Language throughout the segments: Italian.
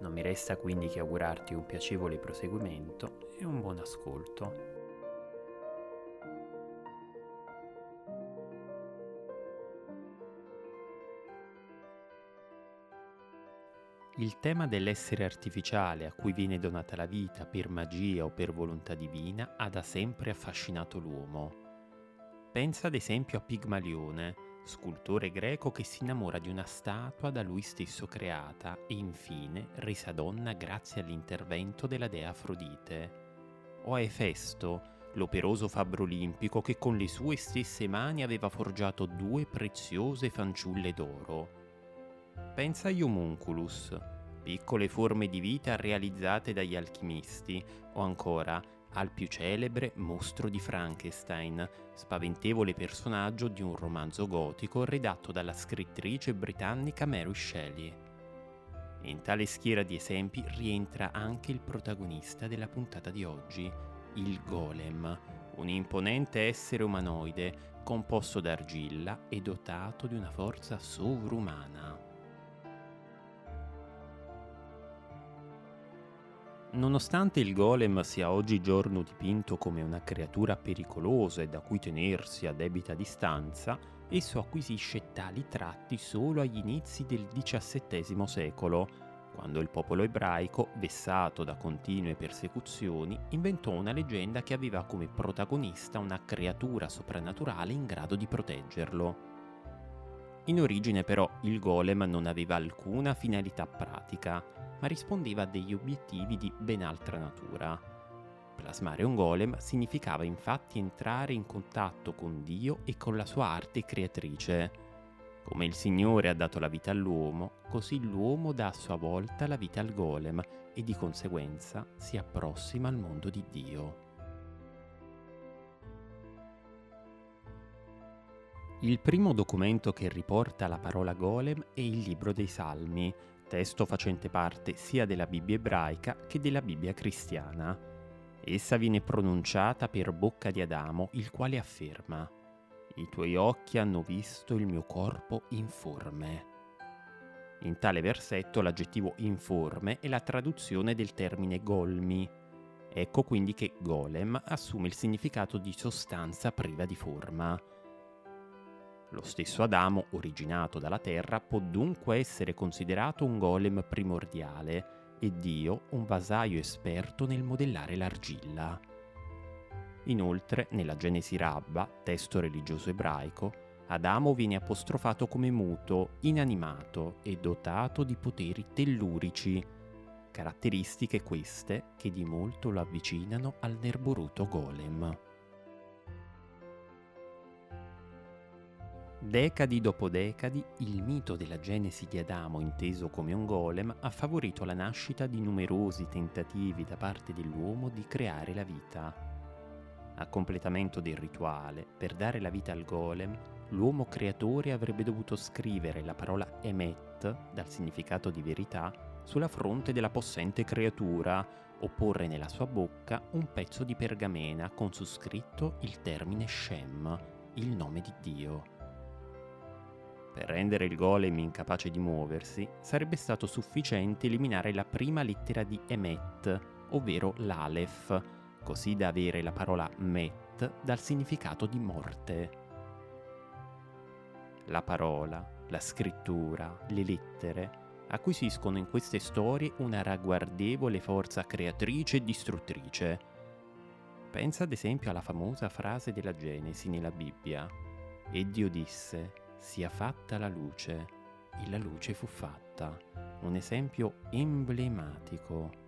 non mi resta quindi che augurarti un piacevole proseguimento e un buon ascolto. Il tema dell'essere artificiale a cui viene donata la vita per magia o per volontà divina ha da sempre affascinato l'uomo. Pensa ad esempio a Pigmalione, scultore greco che si innamora di una statua da lui stesso creata e infine resa donna grazie all'intervento della dea Afrodite. O a Efesto, l'operoso fabbro olimpico che con le sue stesse mani aveva forgiato due preziose fanciulle d'oro. Pensa agli homunculus, piccole forme di vita realizzate dagli alchimisti, o ancora al più celebre Mostro di Frankenstein, spaventevole personaggio di un romanzo gotico redatto dalla scrittrice britannica Mary Shelley. In tale schiera di esempi rientra anche il protagonista della puntata di oggi, il Golem, un imponente essere umanoide composto d'argilla e dotato di una forza sovrumana. Nonostante il golem sia oggigiorno dipinto come una creatura pericolosa e da cui tenersi a debita distanza, esso acquisisce tali tratti solo agli inizi del XVII secolo, quando il popolo ebraico, vessato da continue persecuzioni, inventò una leggenda che aveva come protagonista una creatura soprannaturale in grado di proteggerlo. In origine però il golem non aveva alcuna finalità pratica, ma rispondeva a degli obiettivi di ben altra natura. Plasmare un golem significava infatti entrare in contatto con Dio e con la sua arte creatrice. Come il Signore ha dato la vita all'uomo, così l'uomo dà a sua volta la vita al golem e di conseguenza si approssima al mondo di Dio. Il primo documento che riporta la parola golem è il libro dei Salmi, testo facente parte sia della Bibbia ebraica che della Bibbia cristiana. Essa viene pronunciata per bocca di Adamo, il quale afferma I tuoi occhi hanno visto il mio corpo informe. In tale versetto l'aggettivo informe è la traduzione del termine golmi. Ecco quindi che golem assume il significato di sostanza priva di forma. Lo stesso Adamo, originato dalla terra, può dunque essere considerato un golem primordiale e Dio un vasaio esperto nel modellare l'argilla. Inoltre, nella Genesi Rabba, testo religioso ebraico, Adamo viene apostrofato come muto, inanimato e dotato di poteri tellurici, caratteristiche queste che di molto lo avvicinano al nerboruto golem. Decadi dopo decadi, il mito della genesi di Adamo, inteso come un golem, ha favorito la nascita di numerosi tentativi da parte dell'uomo di creare la vita. A completamento del rituale, per dare la vita al golem, l'uomo creatore avrebbe dovuto scrivere la parola Emet, dal significato di verità, sulla fronte della possente creatura, o porre nella sua bocca un pezzo di pergamena con su scritto il termine Shem, il nome di Dio. Per rendere il golem incapace di muoversi, sarebbe stato sufficiente eliminare la prima lettera di Emet, ovvero l'Aleph, così da avere la parola Met dal significato di morte. La parola, la scrittura, le lettere acquisiscono in queste storie una ragguardevole forza creatrice e distruttrice. Pensa ad esempio alla famosa frase della Genesi nella Bibbia. E Dio disse, sia fatta la luce e la luce fu fatta. Un esempio emblematico.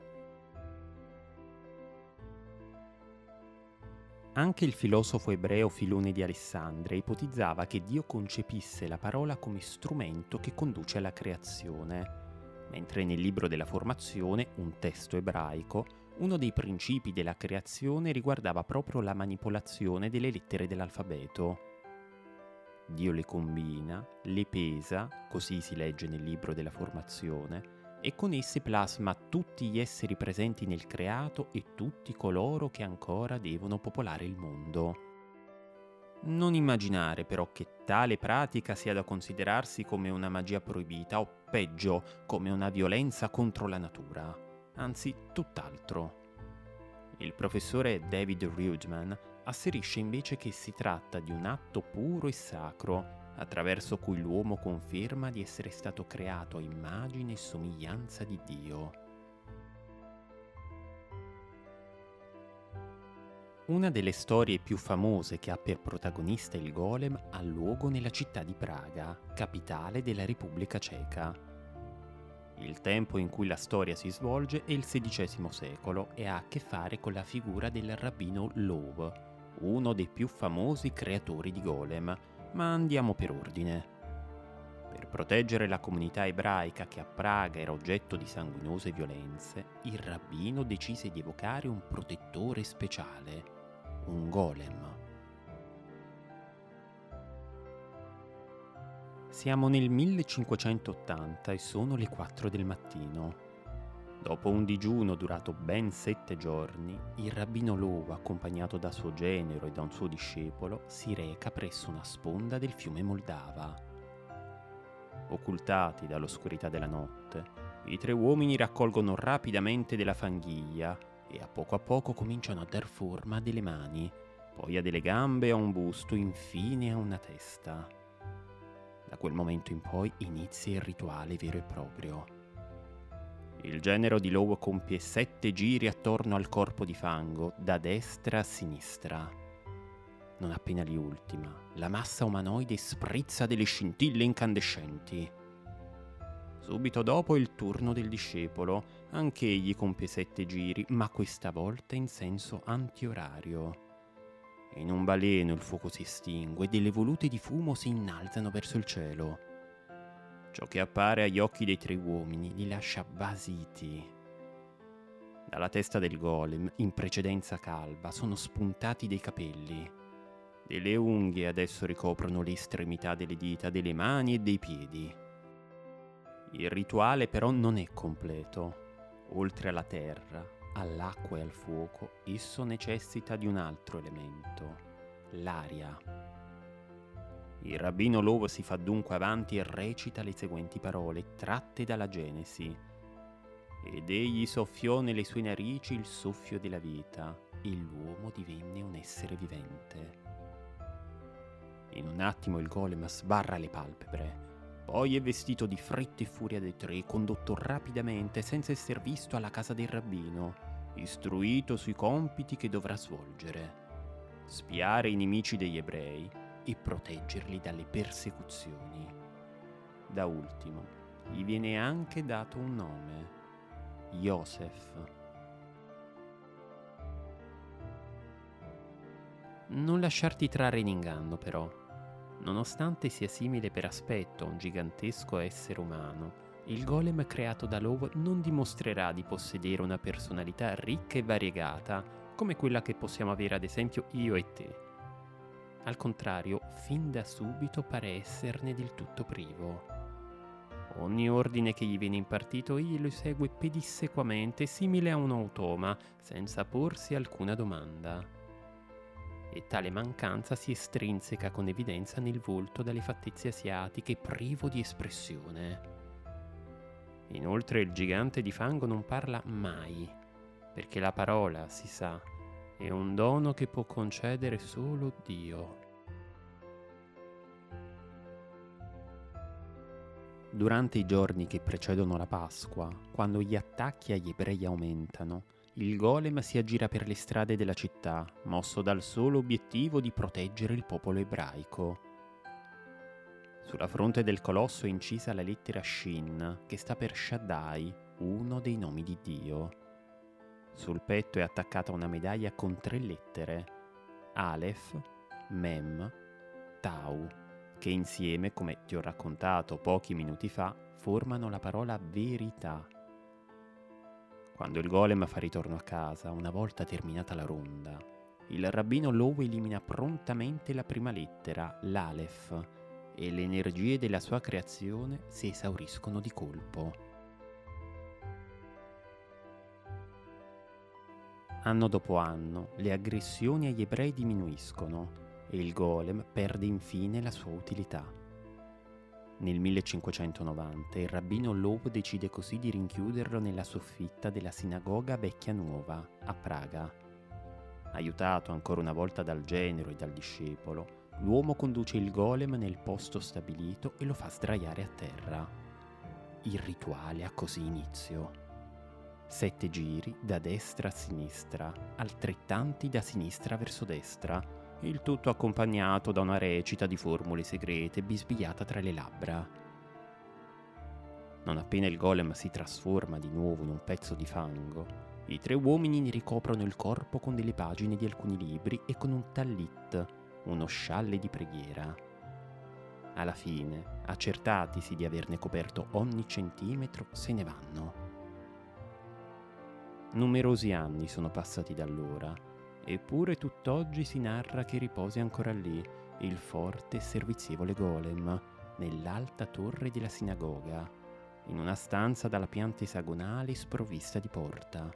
Anche il filosofo ebreo Filone di Alessandria ipotizzava che Dio concepisse la parola come strumento che conduce alla creazione, mentre nel libro della formazione, un testo ebraico, Uno dei principi della creazione riguardava proprio la manipolazione delle lettere dell'alfabeto. Dio le combina, le pesa, così si legge nel libro della formazione, e con esse plasma tutti gli esseri presenti nel creato e tutti coloro che ancora devono popolare il mondo. Non immaginare però che tale pratica sia da considerarsi come una magia proibita o peggio come una violenza contro la natura, anzi tutt'altro. Il professore David Rudman asserisce invece che si tratta di un atto puro e sacro attraverso cui l'uomo conferma di essere stato creato a immagine e somiglianza di Dio. Una delle storie più famose che ha per protagonista il golem ha luogo nella città di Praga, capitale della Repubblica Ceca. Il tempo in cui la storia si svolge è il XVI secolo e ha a che fare con la figura del rabbino Lov, uno dei più famosi creatori di golem, ma andiamo per ordine. Per proteggere la comunità ebraica che a Praga era oggetto di sanguinose violenze, il rabbino decise di evocare un protettore speciale, un golem. Siamo nel 1580 e sono le 4 del mattino. Dopo un digiuno durato ben sette giorni, il rabbino Lovo, accompagnato da suo genero e da un suo discepolo, si reca presso una sponda del fiume Moldava. Occultati dall'oscurità della notte, i tre uomini raccolgono rapidamente della fanghiglia e a poco a poco cominciano a dar forma a delle mani, poi a delle gambe, a un busto, infine a una testa. Da quel momento in poi inizia il rituale vero e proprio. Il genero di Lowe compie sette giri attorno al corpo di fango, da destra a sinistra. Non appena li ultima, la massa umanoide sprizza delle scintille incandescenti. Subito dopo il turno del discepolo, anche egli compie sette giri, ma questa volta in senso antiorario. In un baleno il fuoco si estingue e delle volute di fumo si innalzano verso il cielo. Ciò che appare agli occhi dei tre uomini li lascia basiti. Dalla testa del golem, in precedenza calva, sono spuntati dei capelli. Delle unghie adesso ricoprono le estremità delle dita, delle mani e dei piedi. Il rituale però non è completo. Oltre alla terra, all'acqua e al fuoco, esso necessita di un altro elemento, l'aria. Il rabbino Lovo si fa dunque avanti e recita le seguenti parole tratte dalla Genesi. Ed egli soffiò nelle sue narici il soffio della vita e l'uomo divenne un essere vivente. In un attimo il golem sbarra le palpebre. Poi è vestito di fretta e furia dei tre, condotto rapidamente senza esser visto alla casa del rabbino, istruito sui compiti che dovrà svolgere. Spiare i nemici degli ebrei, e proteggerli dalle persecuzioni. Da ultimo, gli viene anche dato un nome, Joseph. Non lasciarti trarre in inganno, però. Nonostante sia simile per aspetto a un gigantesco essere umano, il golem creato da Love non dimostrerà di possedere una personalità ricca e variegata come quella che possiamo avere ad esempio io e te. Al contrario, fin da subito pare esserne del tutto privo. Ogni ordine che gli viene impartito egli lo esegue pedissequamente, simile a un automa, senza porsi alcuna domanda. E tale mancanza si estrinseca con evidenza nel volto dalle fattezze asiatiche privo di espressione. Inoltre il gigante di fango non parla mai, perché la parola, si sa, è un dono che può concedere solo Dio. Durante i giorni che precedono la Pasqua, quando gli attacchi agli ebrei aumentano, il golem si aggira per le strade della città, mosso dal solo obiettivo di proteggere il popolo ebraico. Sulla fronte del colosso è incisa la lettera Shin, che sta per Shaddai, uno dei nomi di Dio. Sul petto è attaccata una medaglia con tre lettere, Aleph, Mem, Tau, che insieme, come ti ho raccontato pochi minuti fa, formano la parola verità. Quando il golem fa ritorno a casa, una volta terminata la ronda, il rabbino Lowe elimina prontamente la prima lettera, l'Aleph, e le energie della sua creazione si esauriscono di colpo. Anno dopo anno le aggressioni agli ebrei diminuiscono e il golem perde infine la sua utilità. Nel 1590 il rabbino Loeb decide così di rinchiuderlo nella soffitta della sinagoga Vecchia Nuova, a Praga. Aiutato ancora una volta dal genero e dal discepolo, l'uomo conduce il golem nel posto stabilito e lo fa sdraiare a terra. Il rituale ha così inizio. Sette giri da destra a sinistra, altrettanti da sinistra verso destra, il tutto accompagnato da una recita di formule segrete bisbigliata tra le labbra. Non appena il golem si trasforma di nuovo in un pezzo di fango, i tre uomini ne ricoprono il corpo con delle pagine di alcuni libri e con un tallit, uno scialle di preghiera. Alla fine, accertatisi di averne coperto ogni centimetro, se ne vanno. Numerosi anni sono passati da allora Eppure tutt'oggi si narra che riposi ancora lì il forte e servizievole golem, nell'alta torre della sinagoga, in una stanza dalla pianta esagonale sprovvista di porta,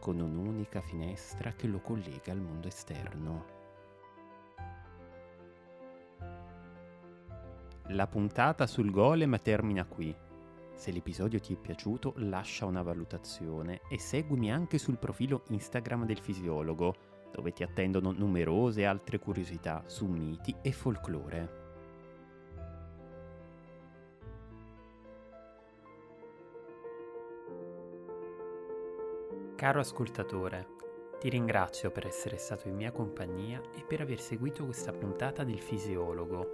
con un'unica finestra che lo collega al mondo esterno. La puntata sul golem termina qui. Se l'episodio ti è piaciuto lascia una valutazione e seguimi anche sul profilo Instagram del fisiologo dove ti attendono numerose altre curiosità su miti e folklore. Caro ascoltatore, ti ringrazio per essere stato in mia compagnia e per aver seguito questa puntata del fisiologo.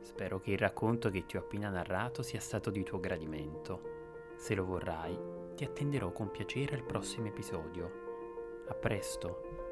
Spero che il racconto che ti ho appena narrato sia stato di tuo gradimento. Se lo vorrai, ti attenderò con piacere al prossimo episodio. A presto!